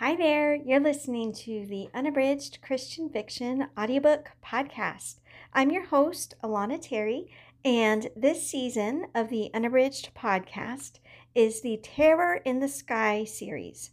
Hi there, you're listening to the Unabridged Christian Fiction Audiobook Podcast. I'm your host, Alana Terry, and this season of the Unabridged Podcast is the Terror in the Sky series.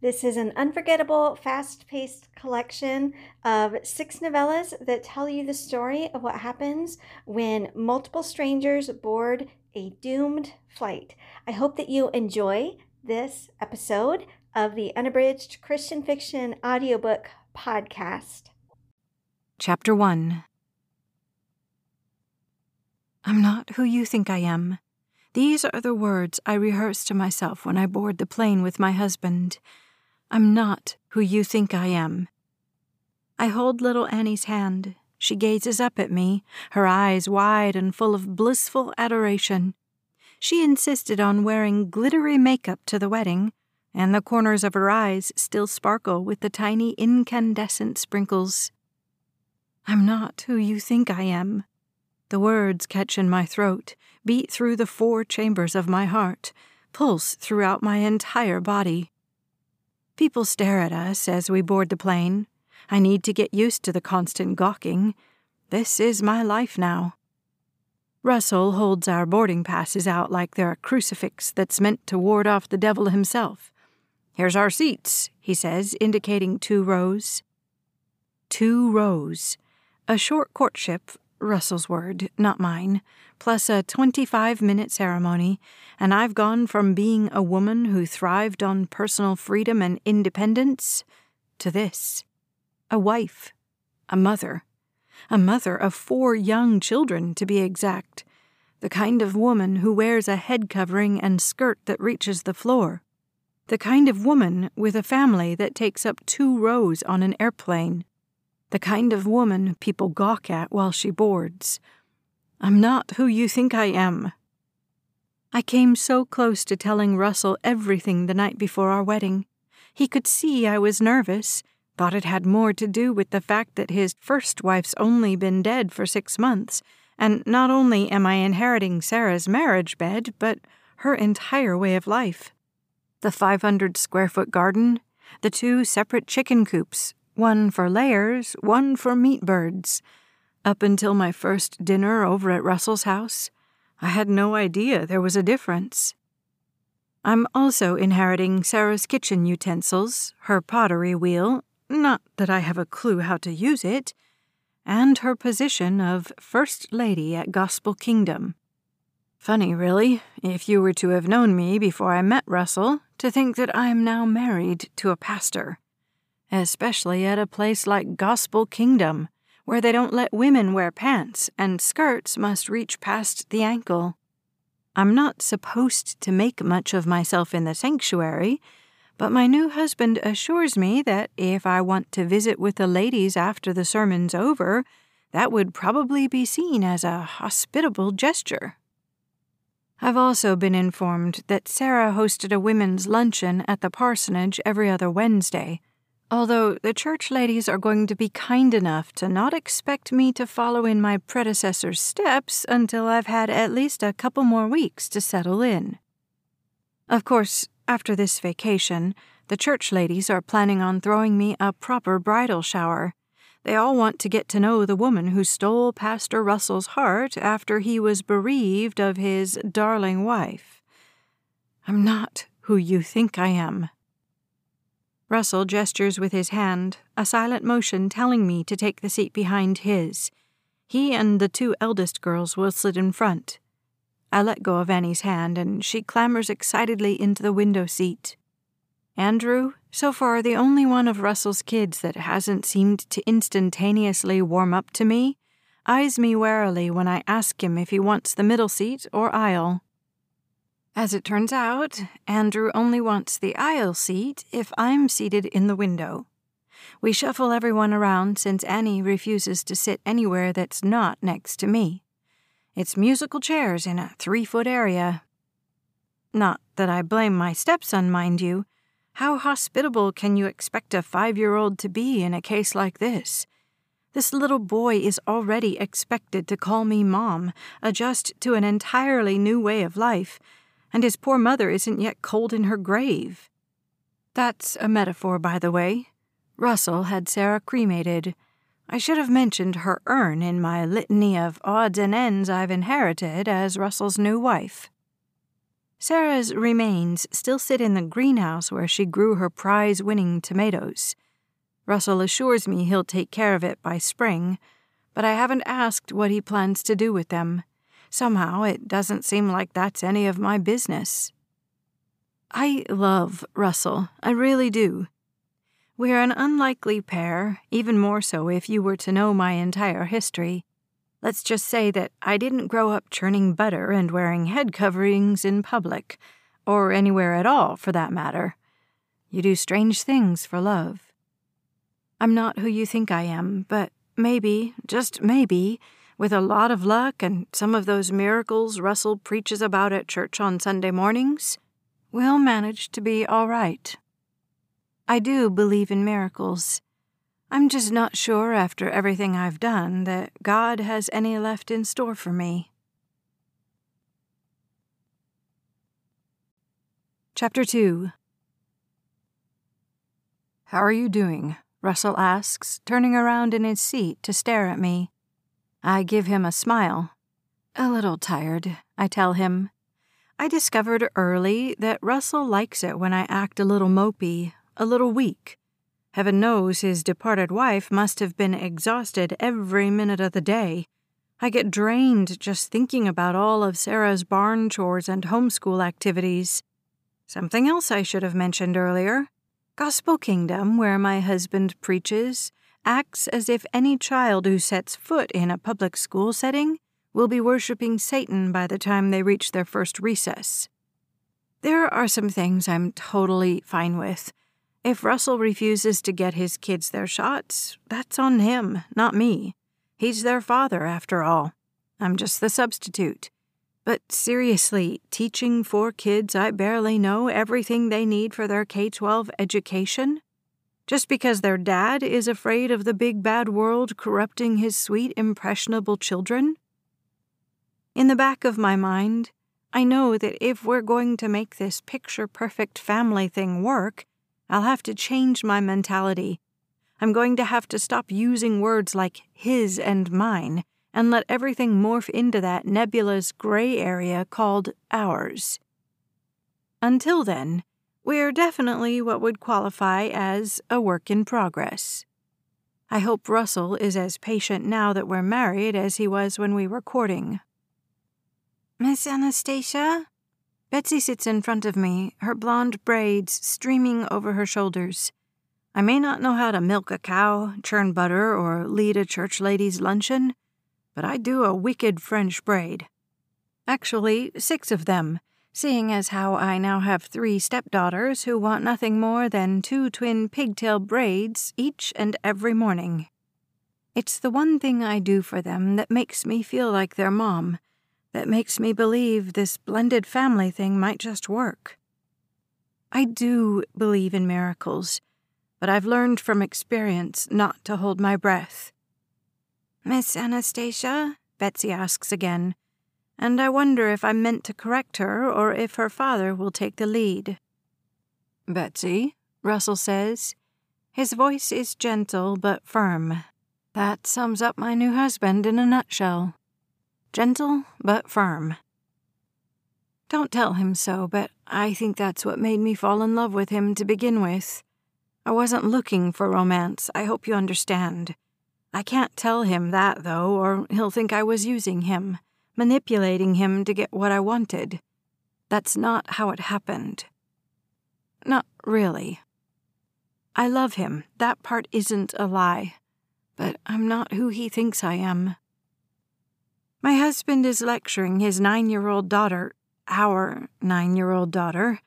This is an unforgettable, fast paced collection of six novellas that tell you the story of what happens when multiple strangers board a doomed flight. I hope that you enjoy this episode of the Unabridged Christian Fiction Audiobook Podcast. Chapter 1 I'm not who you think I am. These are the words I rehearse to myself when I board the plane with my husband. I'm not who you think I am. I hold little Annie's hand. She gazes up at me, her eyes wide and full of blissful adoration. She insisted on wearing glittery makeup to the wedding, and the corners of her eyes still sparkle with the tiny incandescent sprinkles. I'm not who you think I am. The words catch in my throat, beat through the four chambers of my heart, pulse throughout my entire body. People stare at us as we board the plane. I need to get used to the constant gawking. This is my life now. Russell holds our boarding passes out like they're a crucifix that's meant to ward off the devil himself. Here's our seats, he says, indicating two rows. Two rows. A short courtship, Russell's word, not mine, plus a 25 minute ceremony, and I've gone from being a woman who thrived on personal freedom and independence to this. A wife, a mother, a mother of four young children, to be exact, the kind of woman who wears a head covering and skirt that reaches the floor the kind of woman with a family that takes up two rows on an airplane. The kind of woman people gawk at while she boards. I'm not who you think I am. I came so close to telling Russell everything the night before our wedding. He could see I was nervous, thought it had more to do with the fact that his first wife's only been dead for six months, and not only am I inheriting Sarah's marriage bed, but her entire way of life the 500 square foot garden, the two separate chicken coops, one for layers, one for meat birds. Up until my first dinner over at Russell's house, I had no idea there was a difference. I'm also inheriting Sarah's kitchen utensils, her pottery wheel, not that I have a clue how to use it, and her position of First Lady at Gospel Kingdom. Funny, really, if you were to have known me before I met Russell, to think that I am now married to a pastor. Especially at a place like Gospel Kingdom, where they don't let women wear pants and skirts must reach past the ankle. I'm not supposed to make much of myself in the sanctuary, but my new husband assures me that if I want to visit with the ladies after the sermon's over, that would probably be seen as a hospitable gesture. I've also been informed that Sarah hosted a women's luncheon at the parsonage every other Wednesday, although the church ladies are going to be kind enough to not expect me to follow in my predecessor's steps until I've had at least a couple more weeks to settle in. Of course, after this vacation, the church ladies are planning on throwing me a proper bridal shower they all want to get to know the woman who stole Pastor Russell's heart after he was bereaved of his darling wife. I'm not who you think I am. Russell gestures with his hand, a silent motion telling me to take the seat behind his. He and the two eldest girls will sit in front. I let go of Annie's hand, and she clambers excitedly into the window seat. Andrew, so far the only one of Russell's kids that hasn't seemed to instantaneously warm up to me, eyes me warily when I ask him if he wants the middle seat or aisle. As it turns out, Andrew only wants the aisle seat if I'm seated in the window. We shuffle everyone around since Annie refuses to sit anywhere that's not next to me. It's musical chairs in a three foot area. Not that I blame my stepson, mind you. How hospitable can you expect a five year old to be in a case like this? This little boy is already expected to call me mom, adjust to an entirely new way of life, and his poor mother isn't yet cold in her grave. That's a metaphor, by the way. Russell had Sarah cremated. I should have mentioned her urn in my litany of odds and ends I've inherited as Russell's new wife. Sarah's remains still sit in the greenhouse where she grew her prize winning tomatoes. Russell assures me he'll take care of it by spring, but I haven't asked what he plans to do with them. Somehow it doesn't seem like that's any of my business. I love Russell, I really do. We're an unlikely pair, even more so if you were to know my entire history. Let's just say that I didn't grow up churning butter and wearing head coverings in public, or anywhere at all for that matter. You do strange things for love. I'm not who you think I am, but maybe, just maybe, with a lot of luck and some of those miracles Russell preaches about at church on Sunday mornings, we'll manage to be all right. I do believe in miracles. I'm just not sure after everything I've done that God has any left in store for me. Chapter 2 How are you doing? Russell asks, turning around in his seat to stare at me. I give him a smile. A little tired, I tell him. I discovered early that Russell likes it when I act a little mopey, a little weak. Heaven knows his departed wife must have been exhausted every minute of the day. I get drained just thinking about all of Sarah's barn chores and homeschool activities. Something else I should have mentioned earlier Gospel Kingdom, where my husband preaches, acts as if any child who sets foot in a public school setting will be worshiping Satan by the time they reach their first recess. There are some things I'm totally fine with. If Russell refuses to get his kids their shots, that's on him, not me. He's their father, after all. I'm just the substitute. But seriously, teaching four kids I barely know everything they need for their K 12 education? Just because their dad is afraid of the big bad world corrupting his sweet, impressionable children? In the back of my mind, I know that if we're going to make this picture perfect family thing work, I'll have to change my mentality. I'm going to have to stop using words like his and mine and let everything morph into that nebulous gray area called ours. Until then, we're definitely what would qualify as a work in progress. I hope Russell is as patient now that we're married as he was when we were courting. Miss Anastasia? Betsy sits in front of me, her blonde braids streaming over her shoulders. I may not know how to milk a cow, churn butter, or lead a church lady's luncheon, but I do a wicked French braid. Actually, six of them, seeing as how I now have three stepdaughters who want nothing more than two twin pigtail braids each and every morning. It's the one thing I do for them that makes me feel like their mom, that makes me believe this blended family thing might just work. I do believe in miracles, but I've learned from experience not to hold my breath. Miss Anastasia? Betsy asks again, and I wonder if I'm meant to correct her or if her father will take the lead. Betsy, Russell says. His voice is gentle but firm. That sums up my new husband in a nutshell. Gentle but firm. Don't tell him so, but I think that's what made me fall in love with him to begin with. I wasn't looking for romance, I hope you understand. I can't tell him that, though, or he'll think I was using him, manipulating him to get what I wanted. That's not how it happened. Not really. I love him, that part isn't a lie, but I'm not who he thinks I am. My husband is lecturing his nine year old daughter, our nine year old daughter,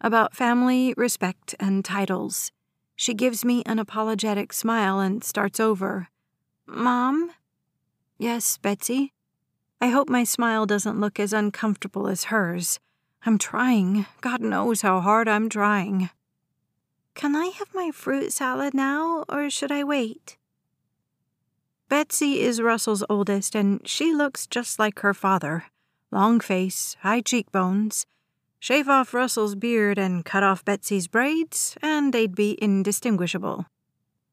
about family, respect, and titles. She gives me an apologetic smile and starts over. Mom? Yes, Betsy. I hope my smile doesn't look as uncomfortable as hers. I'm trying. God knows how hard I'm trying. Can I have my fruit salad now, or should I wait? Betsy is Russell's oldest, and she looks just like her father long face, high cheekbones. Shave off Russell's beard and cut off Betsy's braids, and they'd be indistinguishable.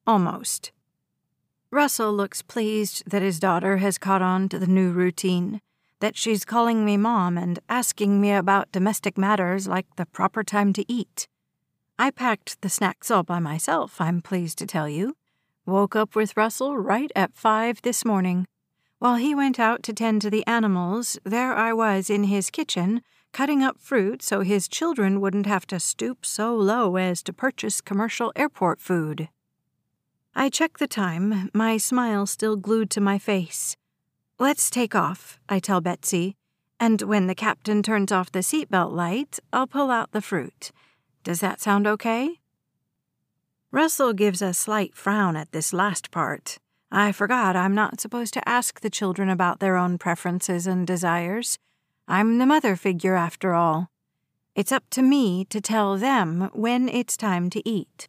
Almost. Russell looks pleased that his daughter has caught on to the new routine, that she's calling me mom and asking me about domestic matters like the proper time to eat. I packed the snacks all by myself, I'm pleased to tell you. Woke up with Russell right at five this morning. While he went out to tend to the animals, there I was in his kitchen, cutting up fruit so his children wouldn't have to stoop so low as to purchase commercial airport food. I check the time, my smile still glued to my face. Let's take off, I tell Betsy, and when the captain turns off the seatbelt light, I'll pull out the fruit. Does that sound okay? Russell gives a slight frown at this last part. I forgot I'm not supposed to ask the children about their own preferences and desires. I'm the mother figure, after all. It's up to me to tell them when it's time to eat.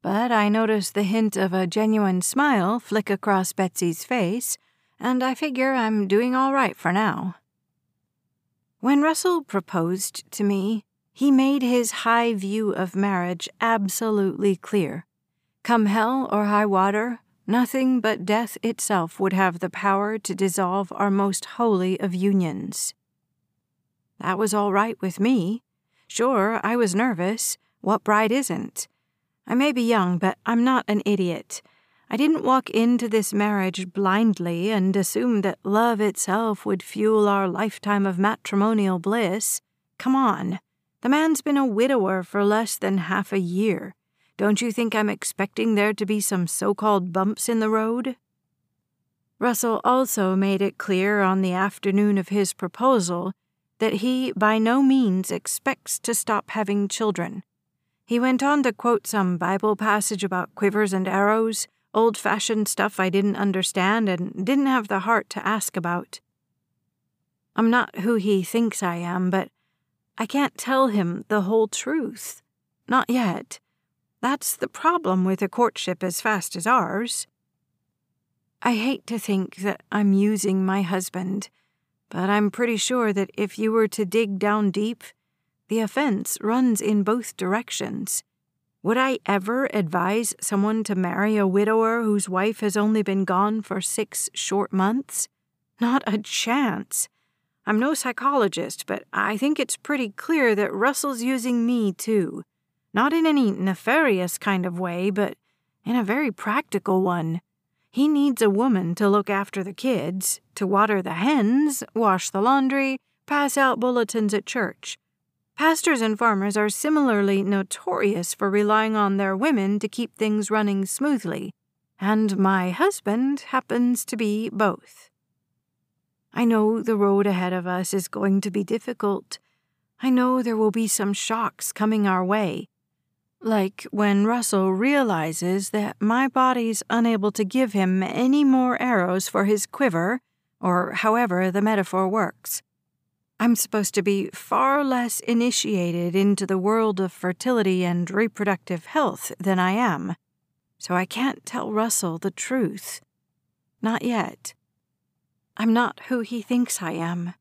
But I notice the hint of a genuine smile flick across Betsy's face, and I figure I'm doing all right for now. When Russell proposed to me, he made his high view of marriage absolutely clear. Come hell or high water, nothing but death itself would have the power to dissolve our most holy of unions. That was all right with me. Sure, I was nervous. What bride isn't? I may be young, but I'm not an idiot. I didn't walk into this marriage blindly and assume that love itself would fuel our lifetime of matrimonial bliss. Come on. The man's been a widower for less than half a year. Don't you think I'm expecting there to be some so called bumps in the road? Russell also made it clear on the afternoon of his proposal that he by no means expects to stop having children. He went on to quote some Bible passage about quivers and arrows, old fashioned stuff I didn't understand and didn't have the heart to ask about. I'm not who he thinks I am, but I can't tell him the whole truth. Not yet. That's the problem with a courtship as fast as ours. I hate to think that I'm using my husband, but I'm pretty sure that if you were to dig down deep, the offense runs in both directions. Would I ever advise someone to marry a widower whose wife has only been gone for six short months? Not a chance. I'm no psychologist, but I think it's pretty clear that Russell's using me too. Not in any nefarious kind of way, but in a very practical one. He needs a woman to look after the kids, to water the hens, wash the laundry, pass out bulletins at church. Pastors and farmers are similarly notorious for relying on their women to keep things running smoothly, and my husband happens to be both. I know the road ahead of us is going to be difficult. I know there will be some shocks coming our way. Like when Russell realizes that my body's unable to give him any more arrows for his quiver, or however the metaphor works. I'm supposed to be far less initiated into the world of fertility and reproductive health than I am, so I can't tell Russell the truth. Not yet. I'm not who he thinks I am.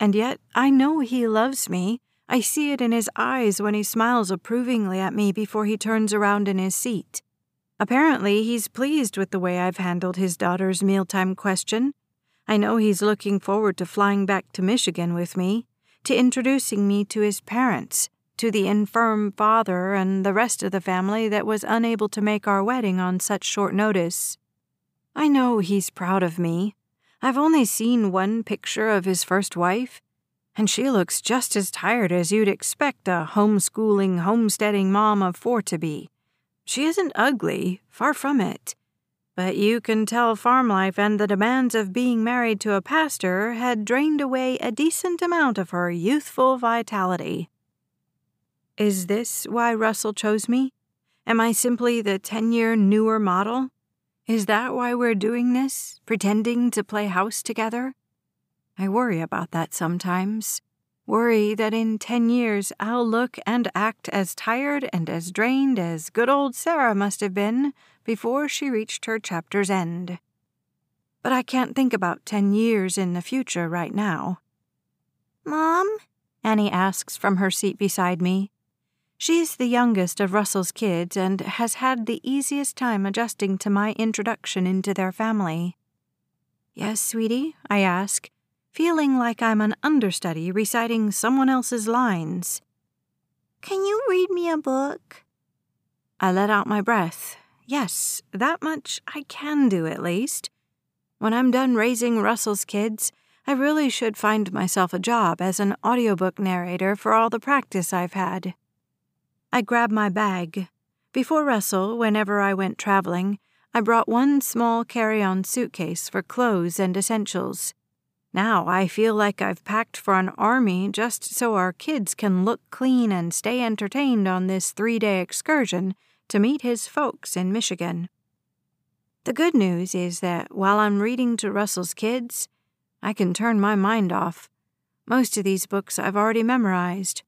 And yet I know he loves me. I see it in his eyes when he smiles approvingly at me before he turns around in his seat. Apparently, he's pleased with the way I've handled his daughter's mealtime question I know he's looking forward to flying back to Michigan with me, to introducing me to his parents, to the infirm father and the rest of the family that was unable to make our wedding on such short notice. I know he's proud of me. I've only seen one picture of his first wife, and she looks just as tired as you'd expect a homeschooling, homesteading mom of four to be. She isn't ugly, far from it but you can tell farm life and the demands of being married to a pastor had drained away a decent amount of her youthful vitality. Is this why Russell chose me? Am I simply the 10 year newer model? Is that why we're doing this, pretending to play house together? I worry about that sometimes. Worry that in 10 years I'll look and act as tired and as drained as good old Sarah must have been before she reached her chapter's end. But I can't think about ten years in the future right now. Mom? Annie asks from her seat beside me. She's the youngest of Russell's kids and has had the easiest time adjusting to my introduction into their family. Yes, sweetie, I ask, feeling like I'm an understudy reciting someone else's lines. Can you read me a book? I let out my breath. Yes, that much I can do at least. When I'm done raising Russell's kids, I really should find myself a job as an audiobook narrator for all the practice I've had. I grab my bag. Before Russell, whenever I went traveling, I brought one small carry on suitcase for clothes and essentials. Now I feel like I've packed for an army just so our kids can look clean and stay entertained on this three day excursion to meet his folks in Michigan. The good news is that while I'm reading to Russell's kids, I can turn my mind off. Most of these books I've already memorized.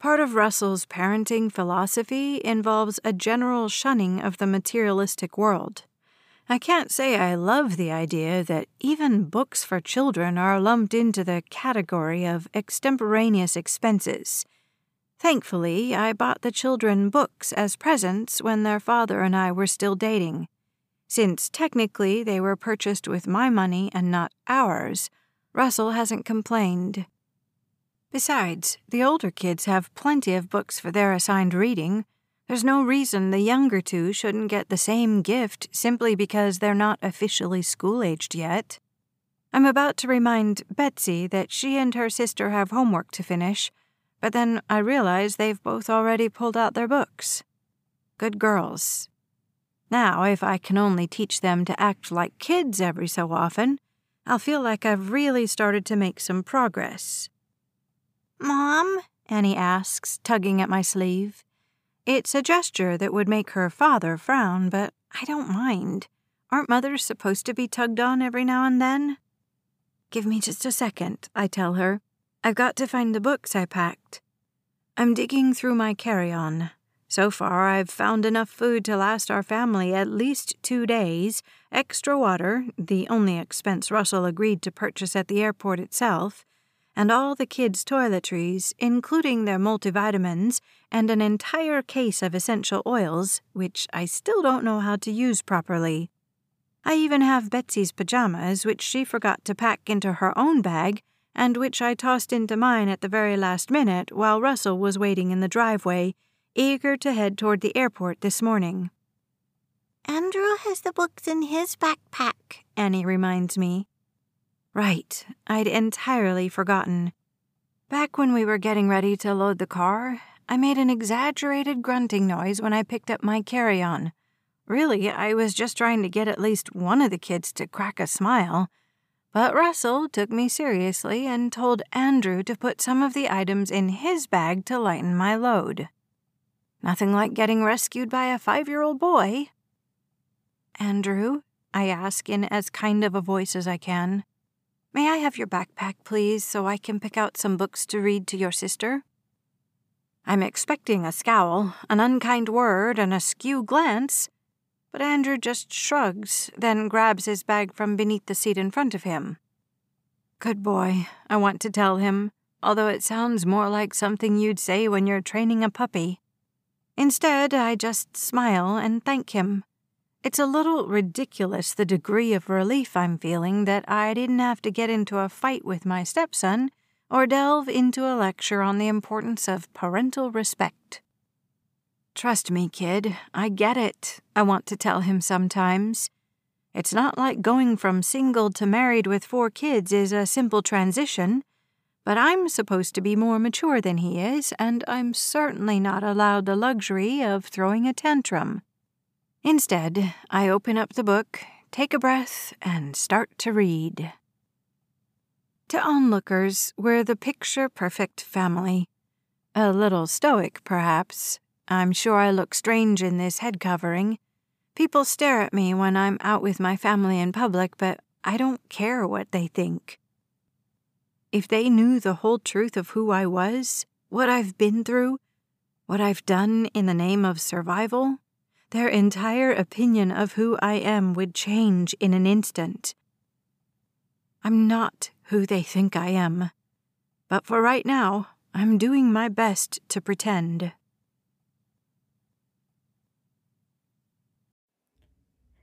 Part of Russell's parenting philosophy involves a general shunning of the materialistic world. I can't say I love the idea that even books for children are lumped into the category of extemporaneous expenses Thankfully, I bought the children books as presents when their father and I were still dating. Since technically they were purchased with my money and not ours, Russell hasn't complained. Besides, the older kids have plenty of books for their assigned reading. There's no reason the younger two shouldn't get the same gift simply because they're not officially school aged yet. I'm about to remind Betsy that she and her sister have homework to finish, but then I realize they've both already pulled out their books. Good girls. Now, if I can only teach them to act like kids every so often, I'll feel like I've really started to make some progress. Mom? Annie asks, tugging at my sleeve. It's a gesture that would make her father frown, but I don't mind. Aren't mothers supposed to be tugged on every now and then? Give me just a second, I tell her, I've got to find the books I packed. I'm digging through my carry on. So far, I've found enough food to last our family at least two days, extra water, the only expense Russell agreed to purchase at the airport itself, and all the kids' toiletries, including their multivitamins, and an entire case of essential oils, which I still don't know how to use properly. I even have Betsy's pajamas, which she forgot to pack into her own bag and which I tossed into mine at the very last minute while Russell was waiting in the driveway, eager to head toward the airport this morning. Andrew has the books in his backpack, Annie reminds me. Right, I'd entirely forgotten. Back when we were getting ready to load the car, I made an exaggerated grunting noise when I picked up my carry on. Really, I was just trying to get at least one of the kids to crack a smile but Russell took me seriously and told Andrew to put some of the items in his bag to lighten my load. Nothing like getting rescued by a five year old boy. Andrew, I ask in as kind of a voice as I can, may I have your backpack, please, so I can pick out some books to read to your sister? I'm expecting a scowl, an unkind word, and a skew glance, but Andrew just shrugs, then grabs his bag from beneath the seat in front of him. Good boy, I want to tell him, although it sounds more like something you'd say when you're training a puppy. Instead, I just smile and thank him. It's a little ridiculous the degree of relief I'm feeling that I didn't have to get into a fight with my stepson or delve into a lecture on the importance of parental respect. Trust me, kid, I get it, I want to tell him sometimes. It's not like going from single to married with four kids is a simple transition, but I'm supposed to be more mature than he is, and I'm certainly not allowed the luxury of throwing a tantrum. Instead, I open up the book, take a breath, and start to read. To onlookers, we're the picture perfect family. A little stoic, perhaps, I'm sure I look strange in this head covering. People stare at me when I'm out with my family in public, but I don't care what they think. If they knew the whole truth of who I was, what I've been through, what I've done in the name of survival, their entire opinion of who I am would change in an instant. I'm not who they think I am. But for right now, I'm doing my best to pretend.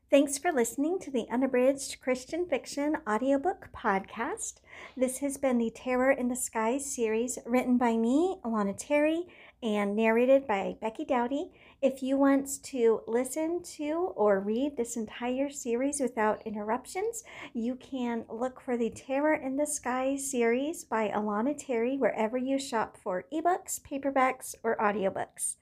Thanks for listening to the Unabridged Christian Fiction audiobook podcast. This has been the Terror in the Skies series written by me, Alana Terry, and narrated by Becky Doughty. If you want to listen to or read this entire series without interruptions, you can look for the Terror in the Skies series by Alana Terry wherever you shop for ebooks, paperbacks, or audiobooks.